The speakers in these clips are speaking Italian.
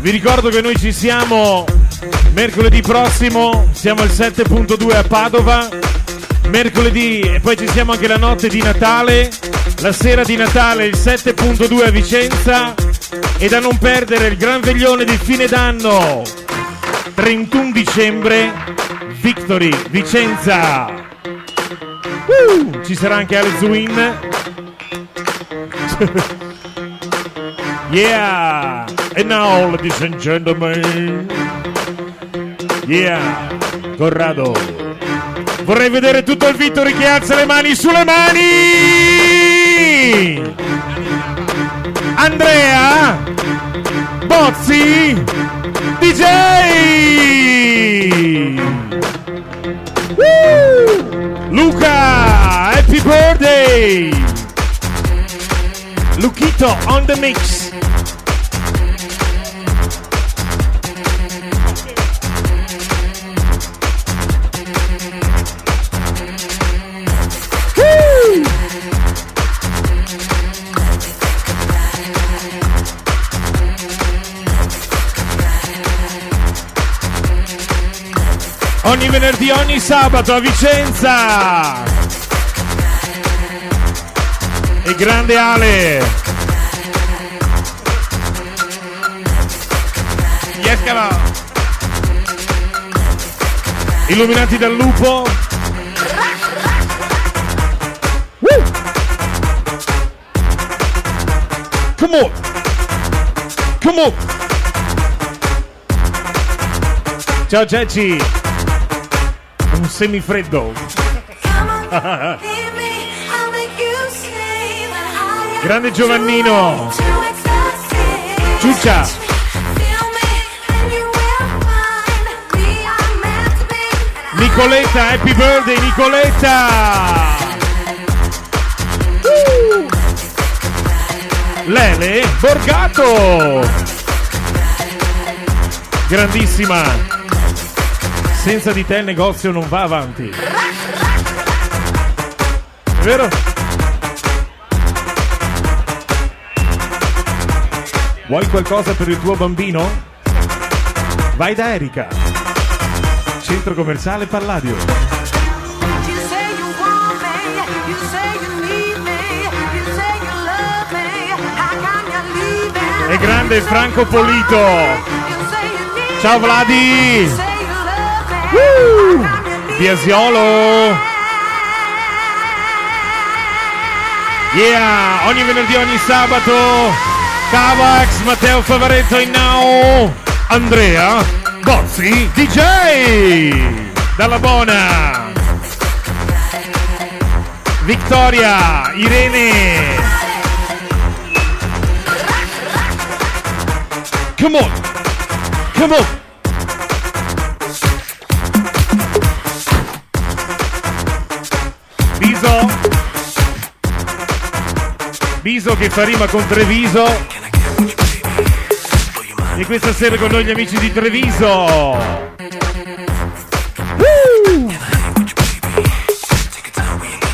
Vi ricordo che noi ci siamo mercoledì prossimo, siamo al 7.2 a Padova, mercoledì e poi ci siamo anche la notte di Natale, la sera di Natale il 7.2 a Vicenza. E da non perdere il gran veglione di fine d'anno 31 dicembre Victory Vicenza. Uh, ci sarà anche Alex Win yeah. And now ladies and gentlemen. Yeah. Corrado. Vorrei vedere tutto il Victory che alza le mani sulle mani. Andrea. Bozzi. DJ Woo! Luca. Happy birthday Luchito on the mix! Ogni venerdì, ogni sabato a Vicenza. E grande Ale. Yescala. Illuminati dal lupo. Woo! Come on. Come on. Ciao Ceci. Un semifreddo. Grande Giovannino. Ciuccia. Nicoletta, happy birthday Nicoletta! Uh! Lele Borgato! Grandissima! Senza di te il negozio non va avanti. È vero? Vuoi qualcosa per il tuo bambino? Vai da Erika. Centro commerciale Palladio. E grande Franco Polito. Ciao Vladi. Uh, Biasiolo. Yeah, ogni venerdì, ogni sabato. Cavax, Matteo Favaretto in now. Andrea Bozzi DJ. Dalla Bona. Vittoria, Irene. Come on. Come on. Biso. Biso che fa rima con Treviso. E questa sera con noi gli amici di Treviso.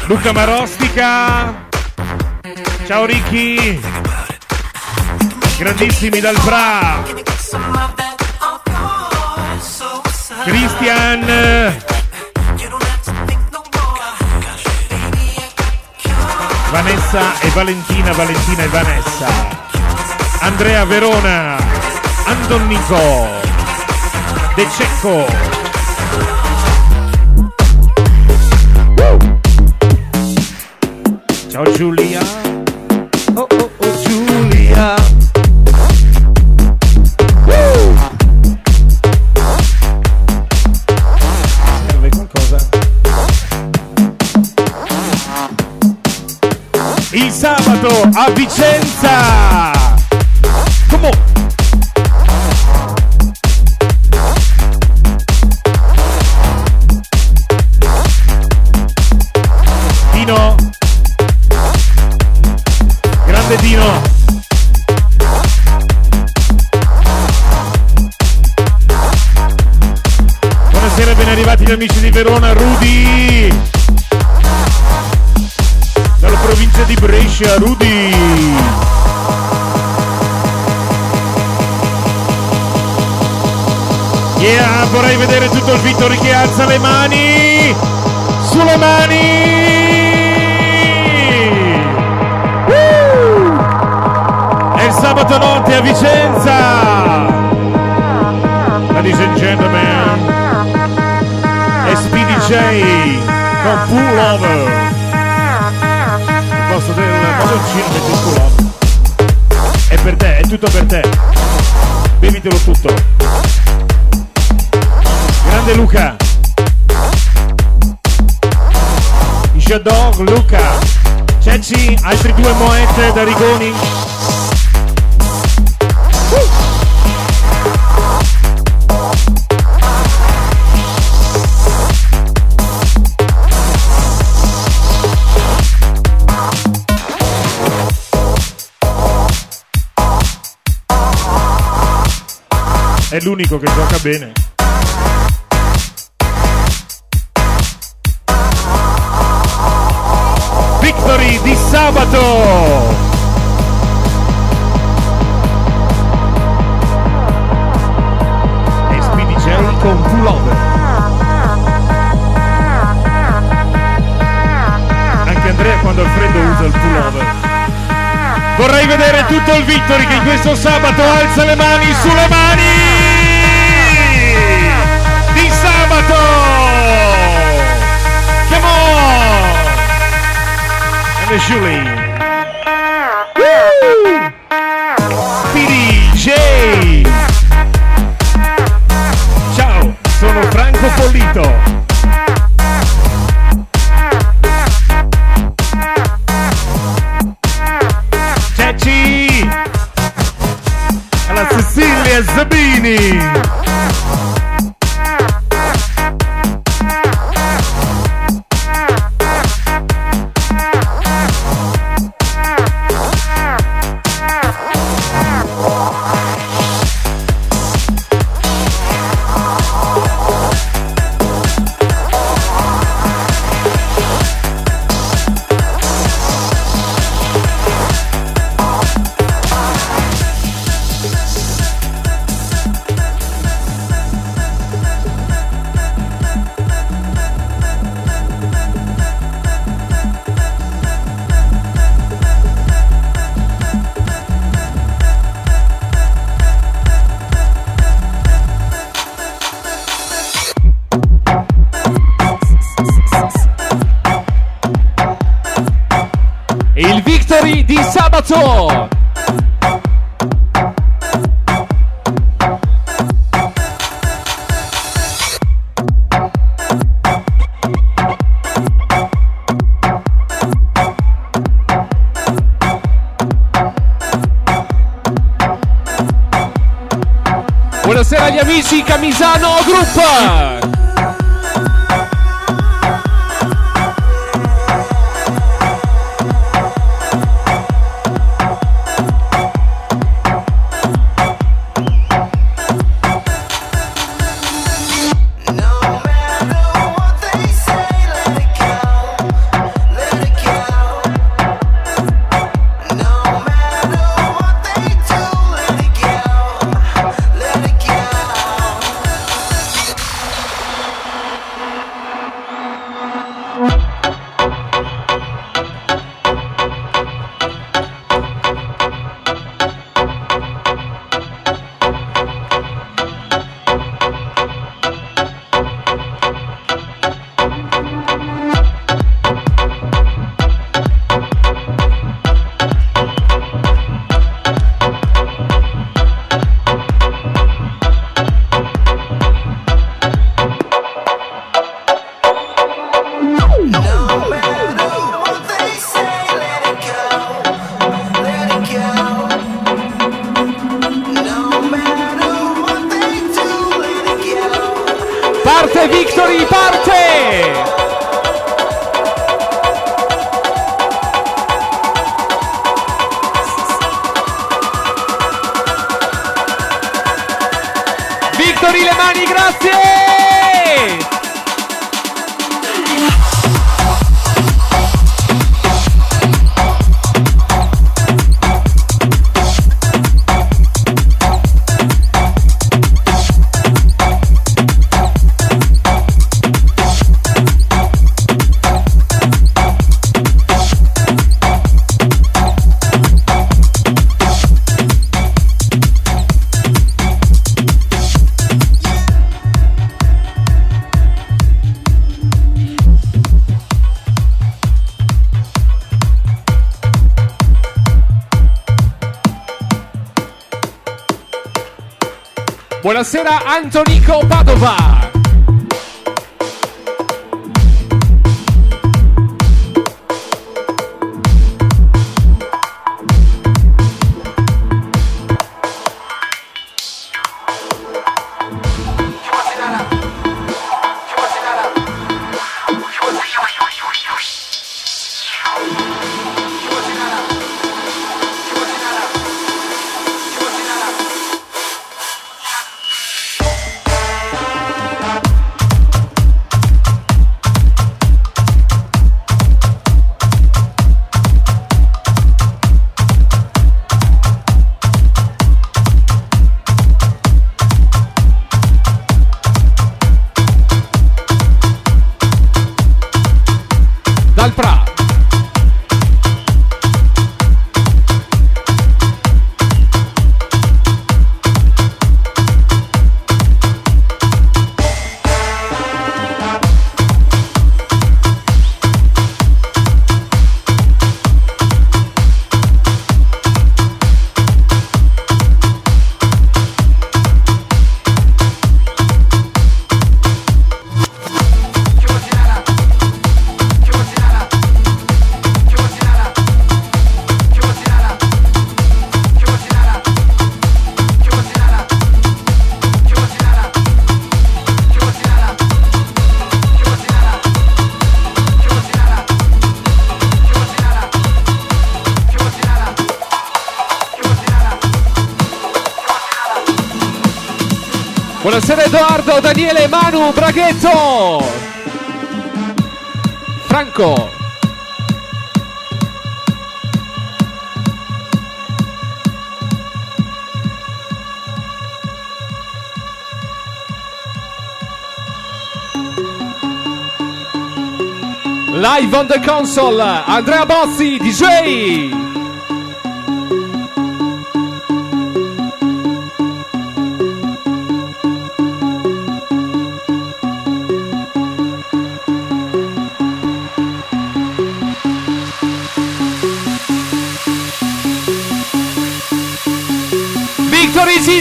Luca Marostica. Ciao Ricky. Grandissimi dal Bra. Christian. Vanessa e Valentina, Valentina e Vanessa. Andrea Verona. Antonico. De Cecco. Ciao Giulia. Oh oh oh Giulia. Serve qualcosa? Il sabato a Vicenza. Verona, Rudy. Dalla provincia di Brescia, Rudy. Yeah, vorrei vedere tutto il Vittori che alza le mani. Sulle mani. È sabato notte a Vicenza. Ladies and gentlemen. SPDJ con Pull Over. Al posto del palloncino metti il over. È per te, è tutto per te. Bevitelo tutto. Grande Luca. Dog, Luca. Cecci, altri due moette da Rigoni. L'unico che gioca bene. Victory di sabato! E Speedy J con pullover. Anche Andrea quando al freddo usa il pullover. Vorrei vedere tutto il Victory che in questo sabato alza le mani sulle mani Julie. Di Buonasera Antonico Edoardo, Daniele, Manu, Braghetto. Franco. Live on the console, Andrea Bozzi, DJ.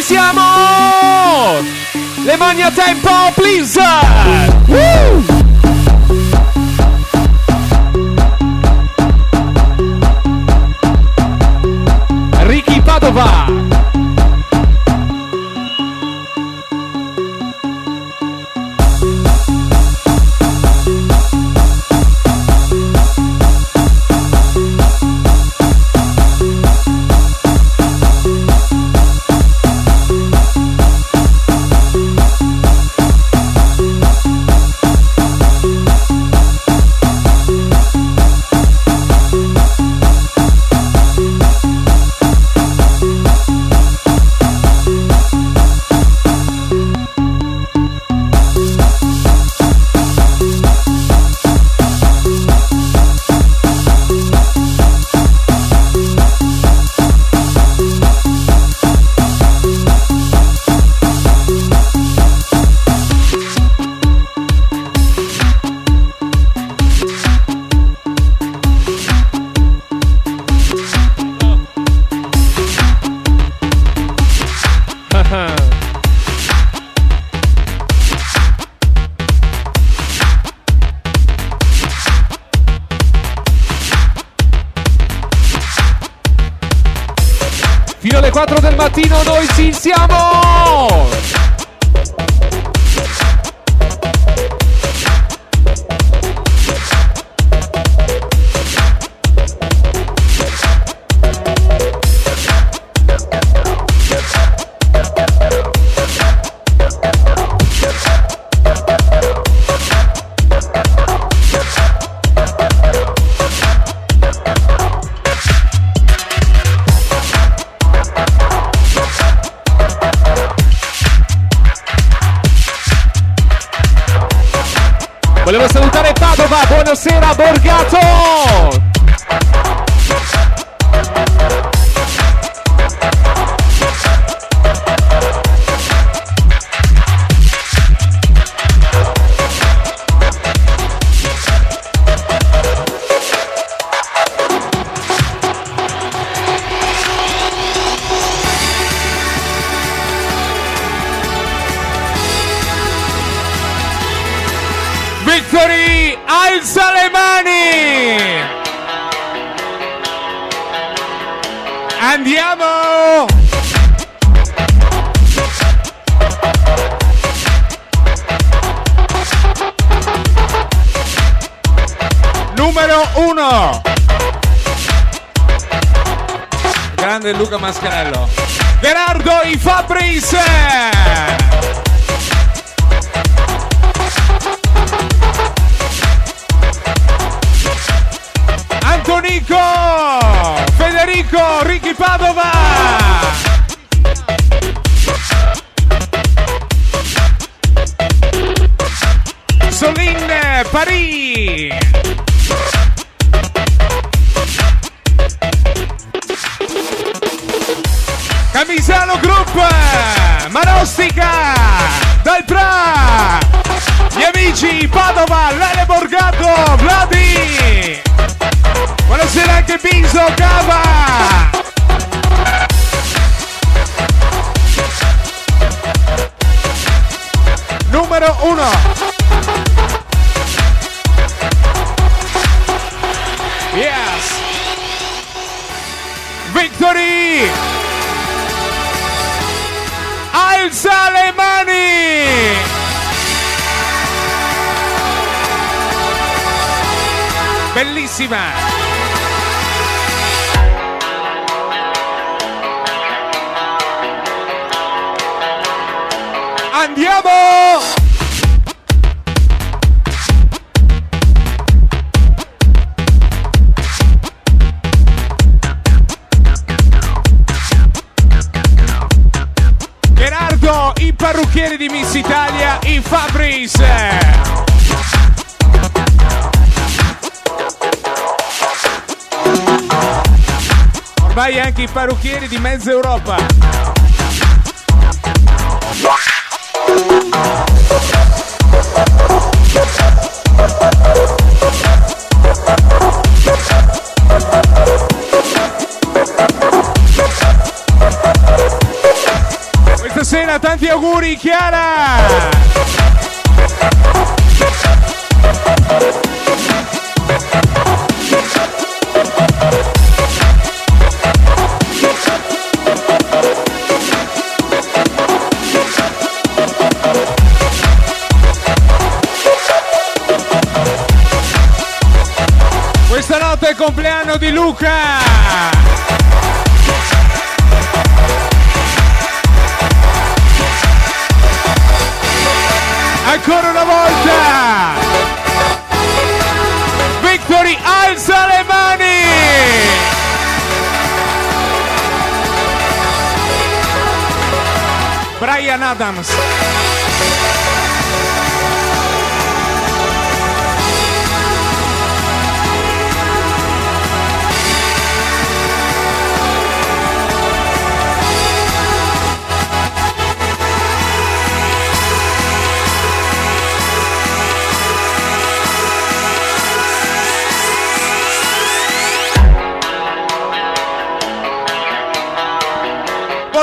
Siamo! Le mani a tempo, please! Woo! Volevamo salutare Padova, buonasera Borgato! Mascarello Gerardo I Fabris Victory! Alza le mani! Bellissima! Andiamo! Parrucchieri di Miss Italia, i Fabris. Ormai anche i parrucchieri di mezza Europa. Brian Adams.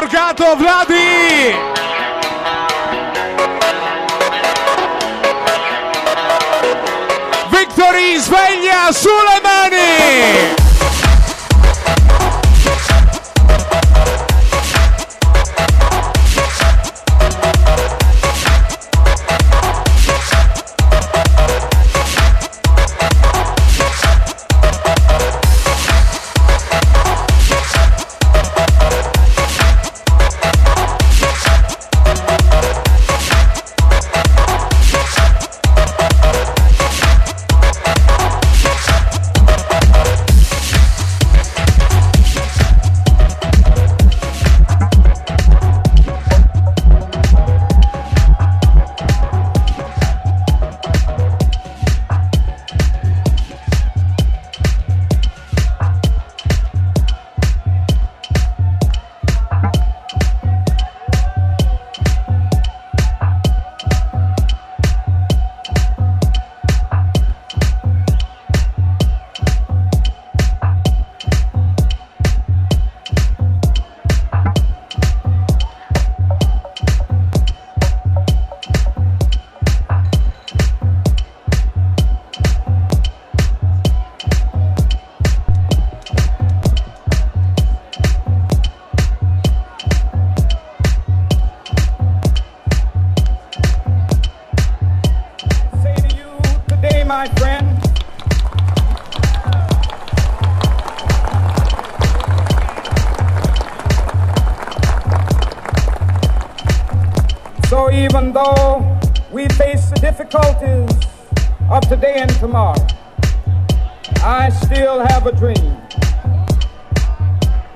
Borgato Vladi! Victory sveglia sulle mani!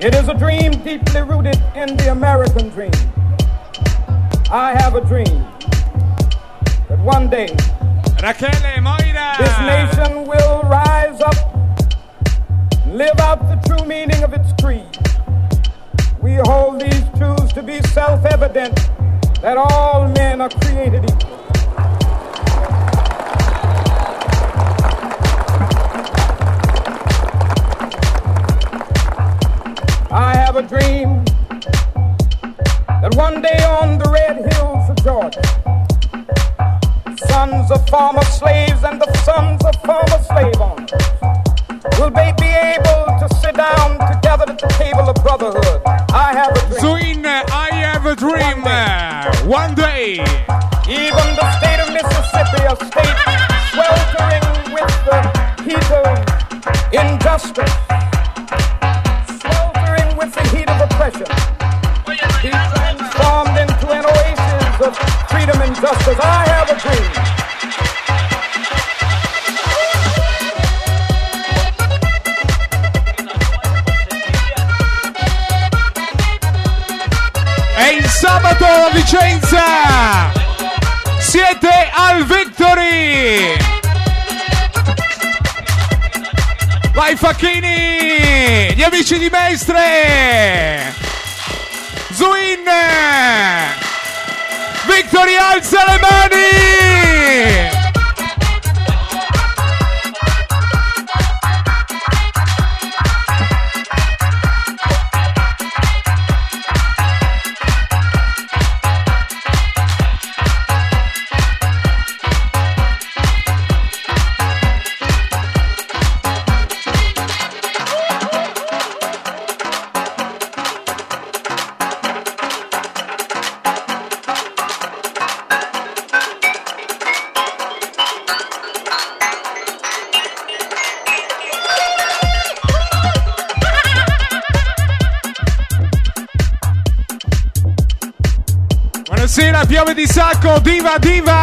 It is a dream deeply rooted in the American dream. I have a dream that one day this nation will rise up, live out the true meaning of its creed. We hold these truths to be self evident that all men are created equal. Former slaves and the sons of former slave owners will be be able to sit down together at the table of brotherhood. I have a dream. Swin, I have a dream. One day. Even the state of Mississippi, a state sweltering with the heat of injustice, È il sabato a Vicenza. Siete al Victory. Vai Facchini, gli amici di Mestre. Zuin. Victory alza le mani. Disaco, Diva Diva.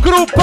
grupo!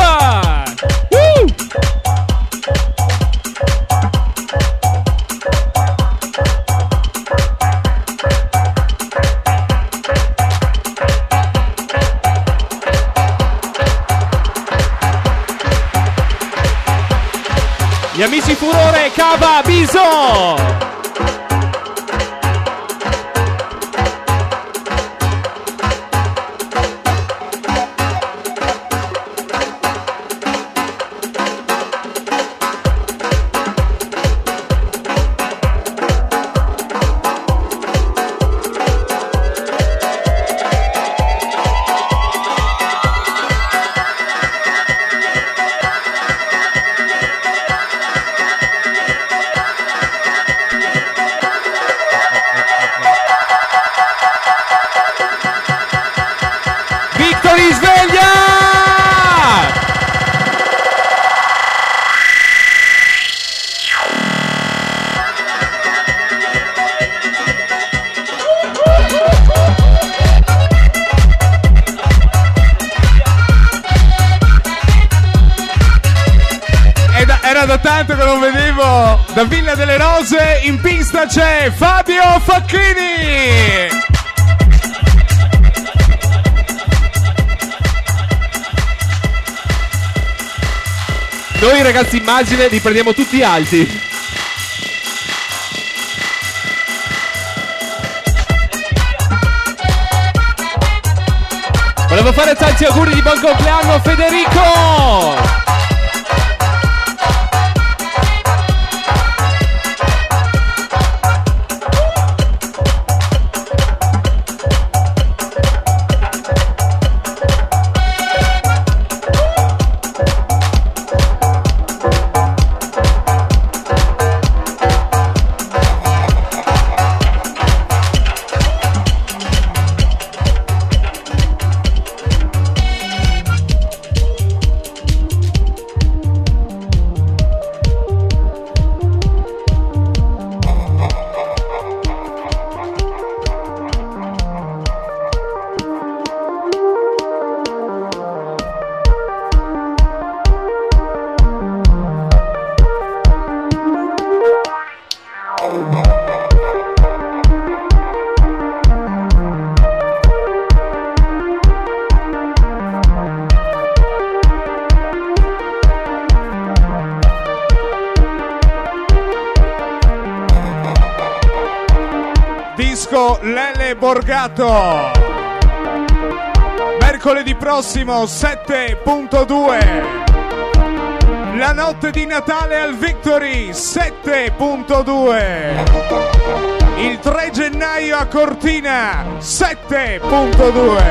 Immagine li prendiamo tutti alti. Volevo fare tanti auguri di buon compleanno Federico! Borgato. Mercoledì prossimo 7.2. La notte di Natale al Victory 7.2. Il 3 gennaio a Cortina 7.2.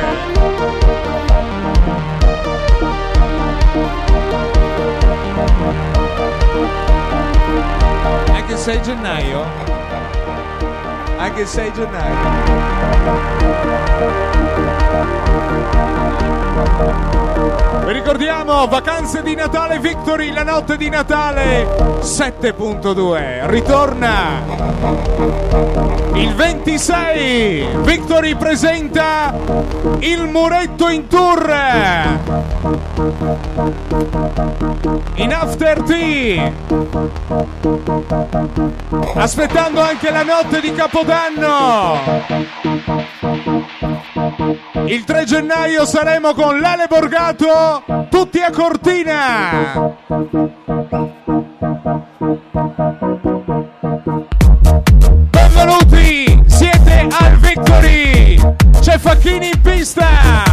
Anche il 6 gennaio? Anche il 6 gennaio. Vi ricordiamo, vacanze di Natale Victory, la notte di Natale 7.2. Ritorna il 26. Victory presenta il muretto in tour. In after tea. Aspettando anche la notte di Capodanno. Il 3 gennaio saremo con Lale Borgato, tutti a Cortina. Benvenuti, siete al Victory. C'è Facchini in pista.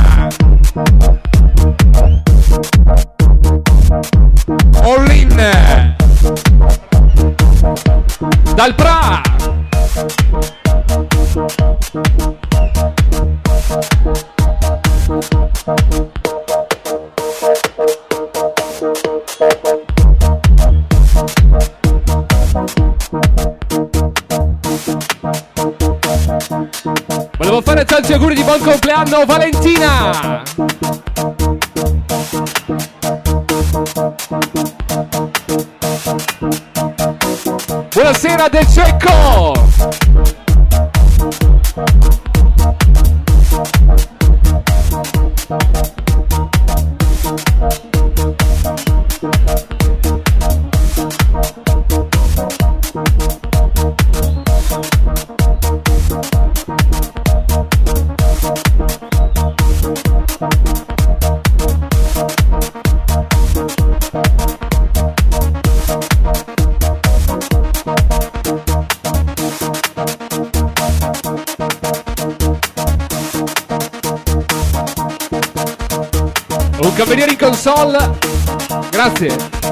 Tanti auguri di buon compleanno Valentina! Buonasera del Cecco! Grazie.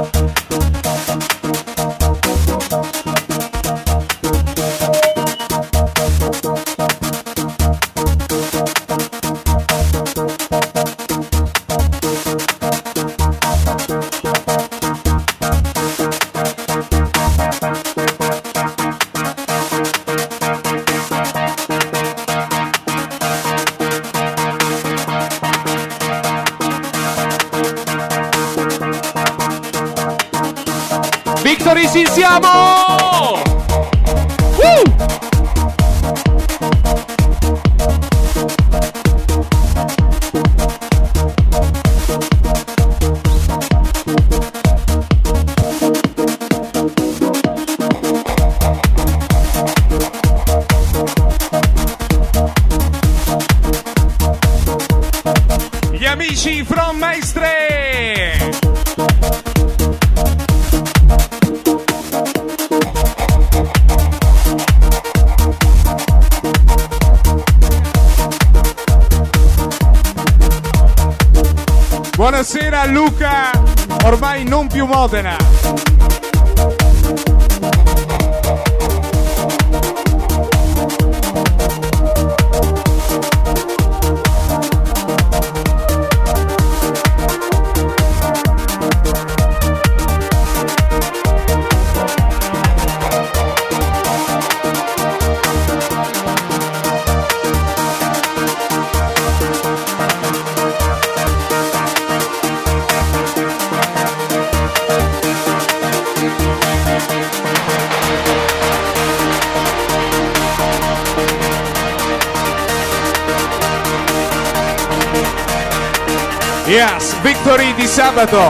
Sabato.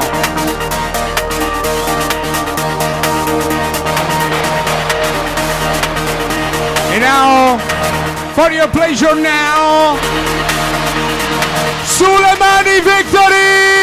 And now, for your pleasure now, sulle mani Victory!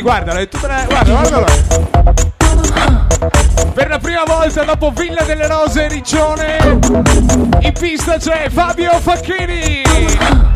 Lì, guardalo, è tutta la... guarda, guardalo. Per la prima volta dopo Villa delle Rose Riccione, in pista c'è Fabio Facchini.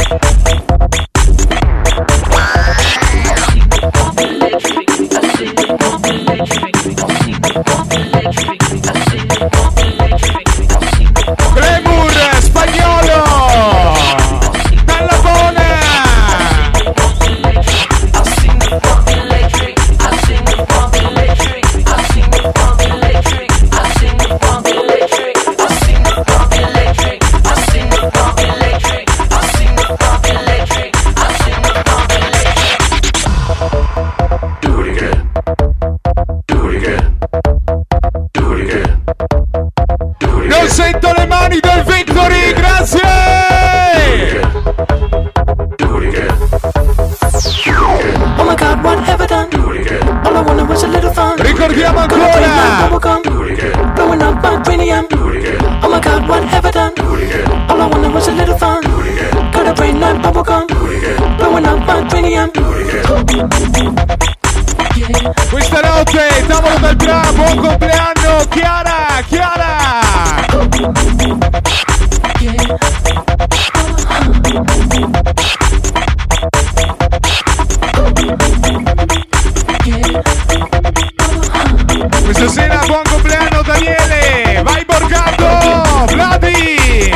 Daniele, vai Borgando, Vladi.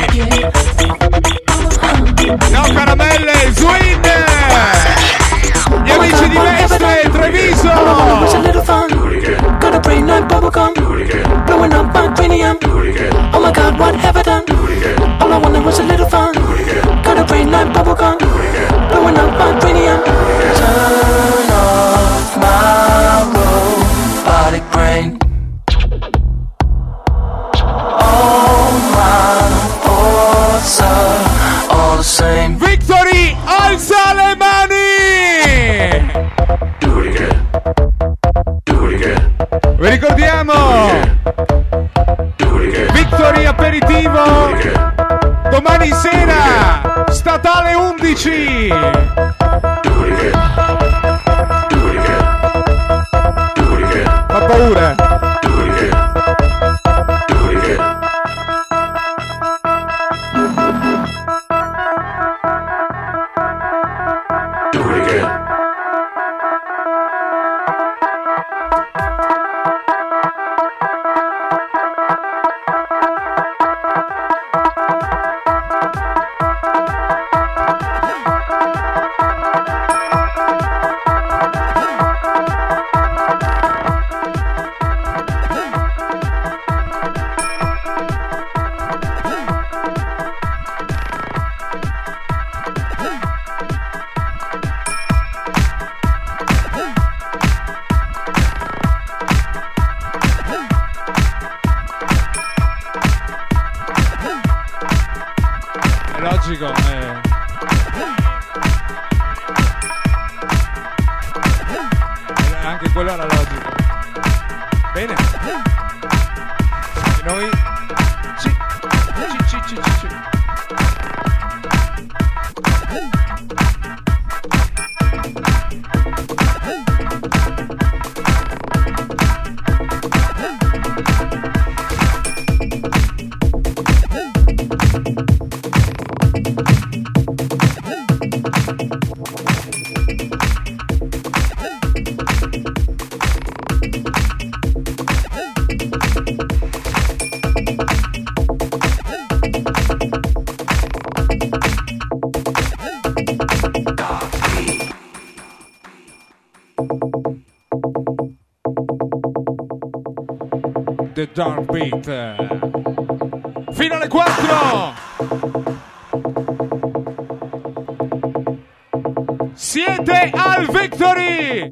No, caramelle, Swin. Gli amici di Mestre, Treviso. Gonna bring Blowing up my cranium Oh my god, what have I done? All I wanted was a little fun Gonna bring like bubblegum Blowing up my cranium amici! Fa paura! Escuela la The Dark Beat. Fino alle 4! Siete al Victory!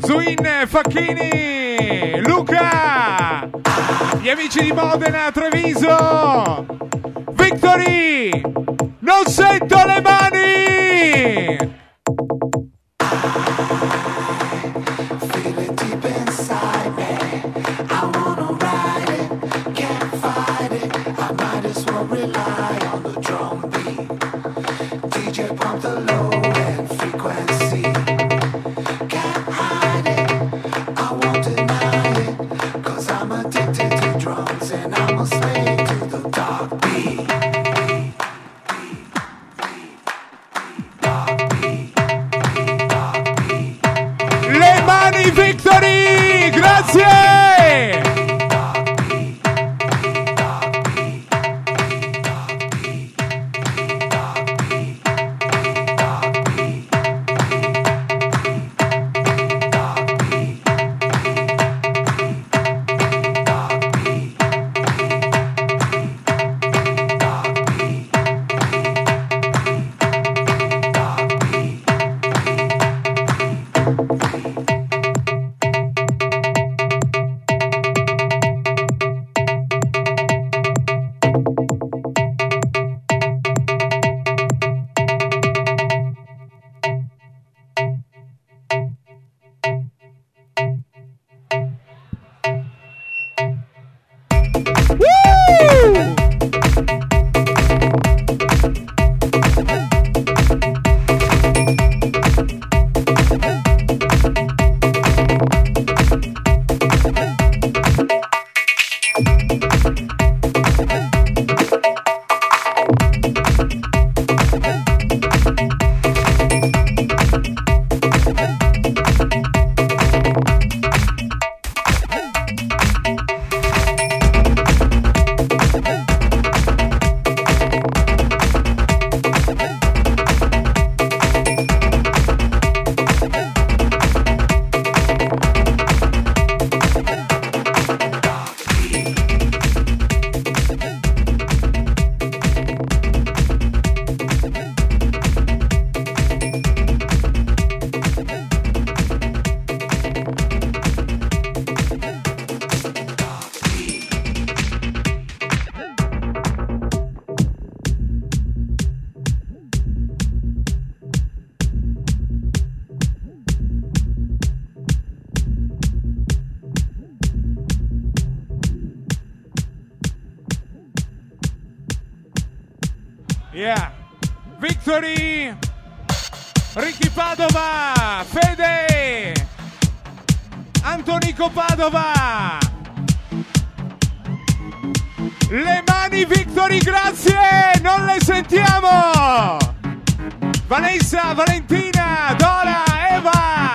Zuin, Facchini, Luca, gli amici di Modena, Treviso, Victory! Victory, Ricky Padova, Fede, Antonico Padova. Le mani Victory, grazie, non le sentiamo. Vanessa, Valentina, Dora, Eva.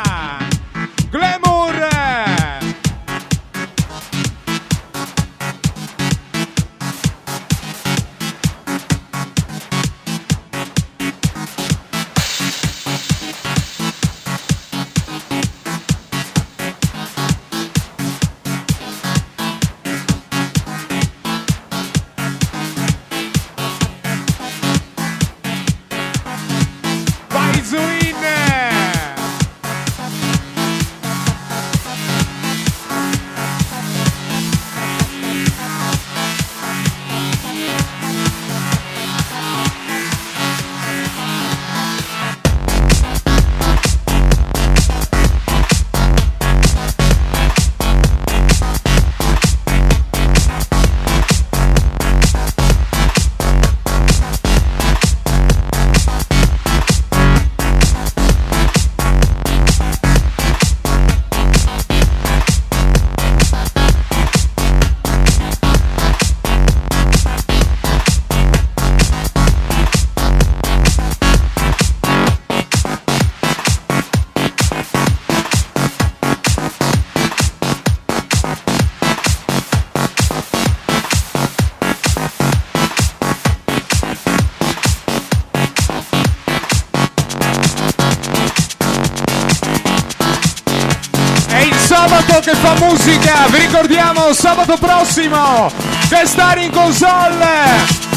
musica, vi ricordiamo sabato prossimo Guestare in console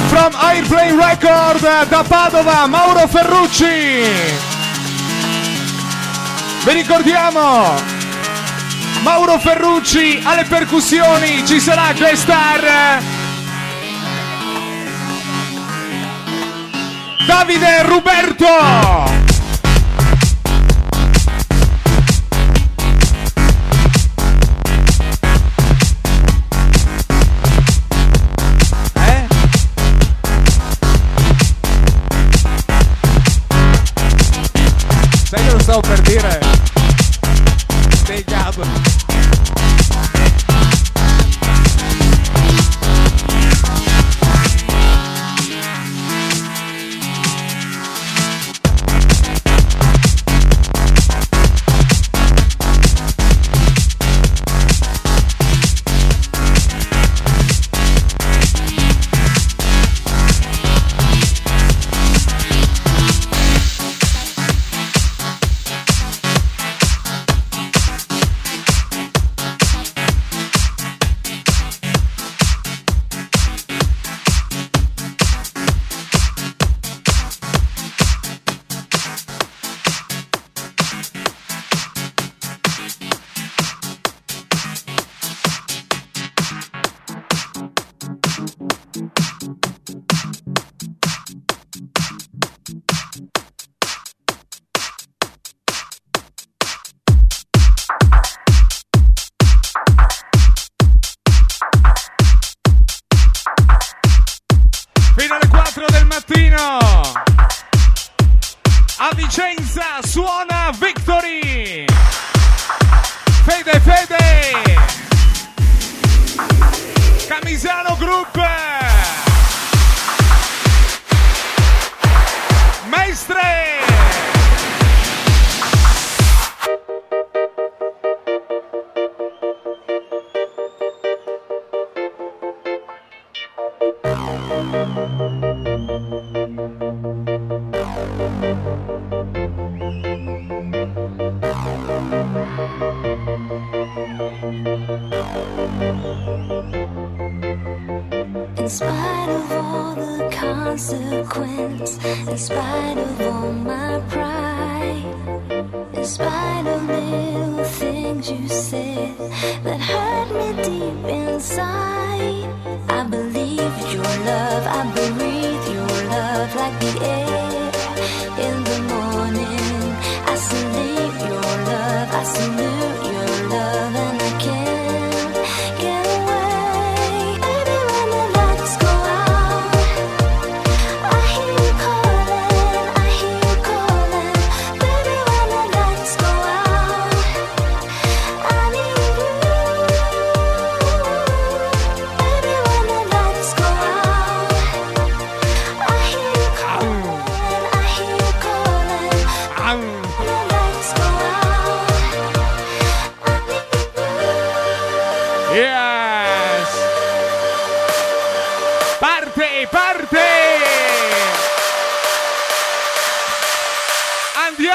From Airplane Record da Padova Mauro Ferrucci. Vi ricordiamo Mauro Ferrucci alle percussioni ci sarà Guestar Davide Ruberto. Yeah.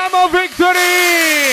Dynamo victory!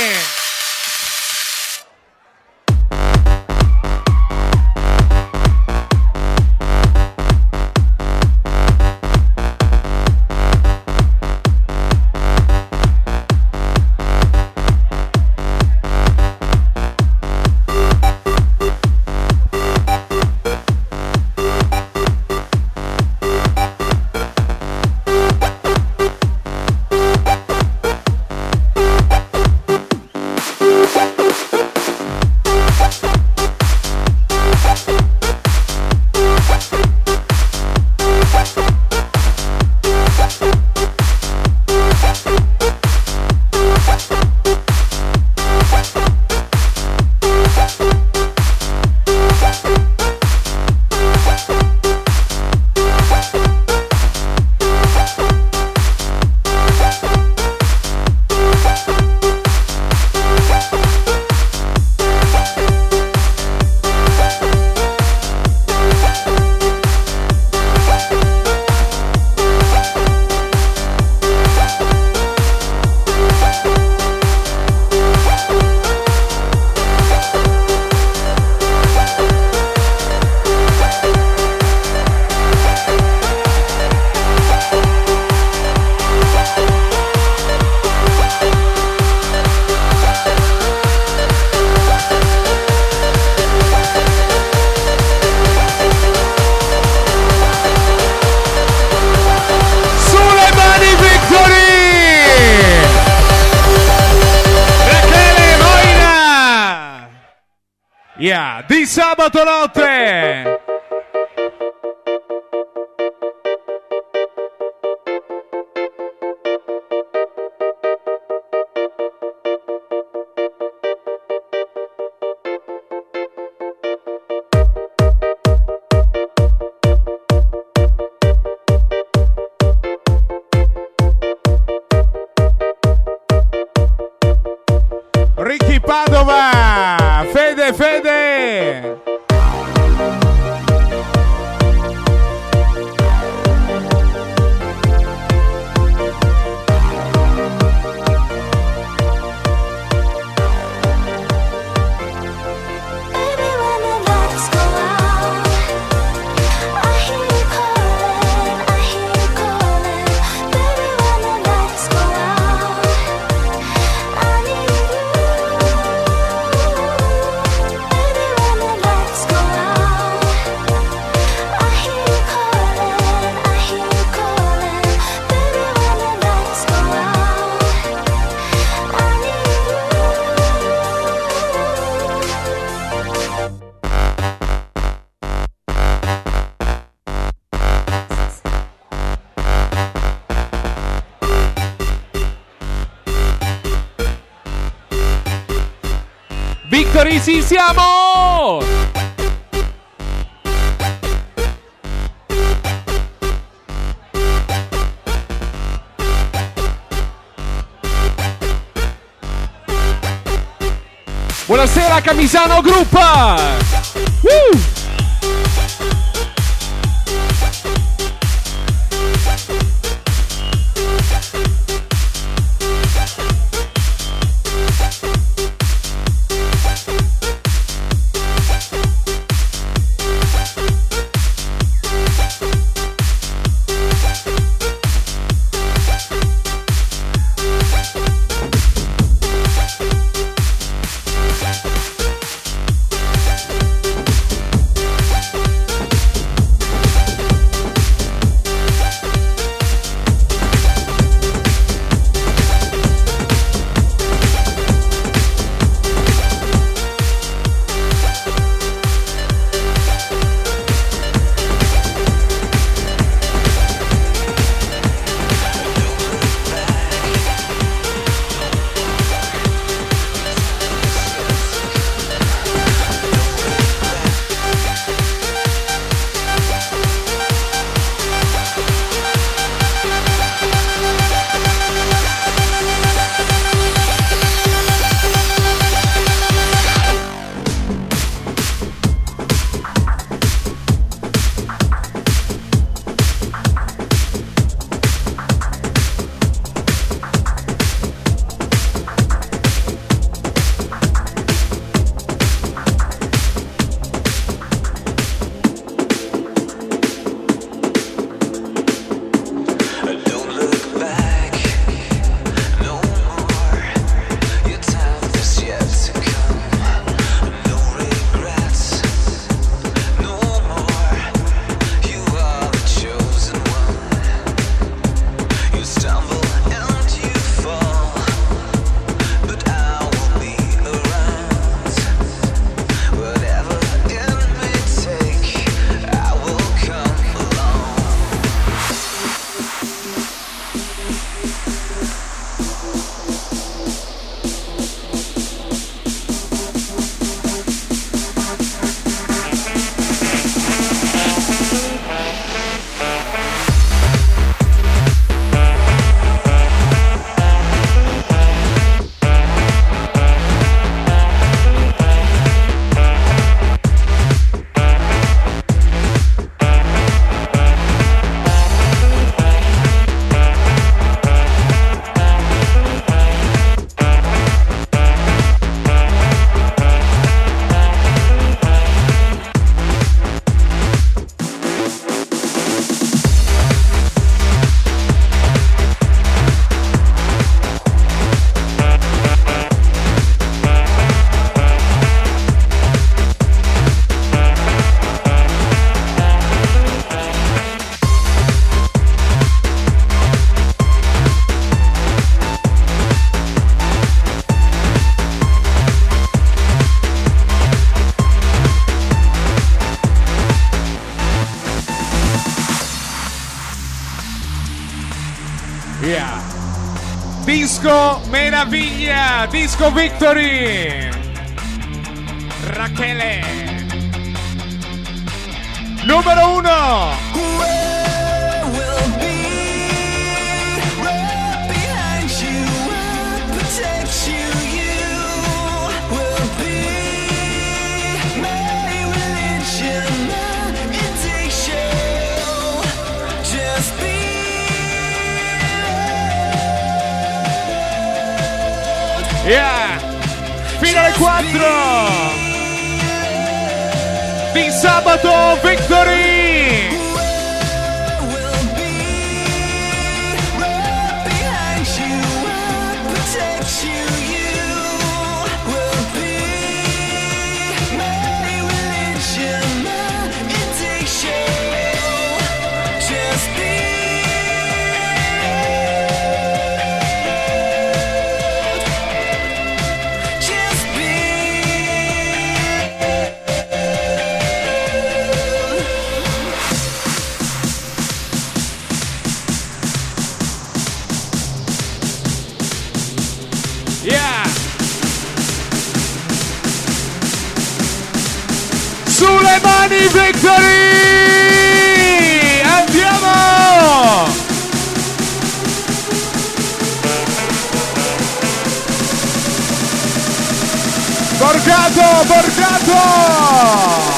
Yeah, di sabato notte! esse amor. Buonasera Camisano Gruppa! Uh! meraviglia! Disco Victory! Rachele! Numero uno! 2004 Vin Sabato Victory. Victory! Andiamo! Borgato, Borgato!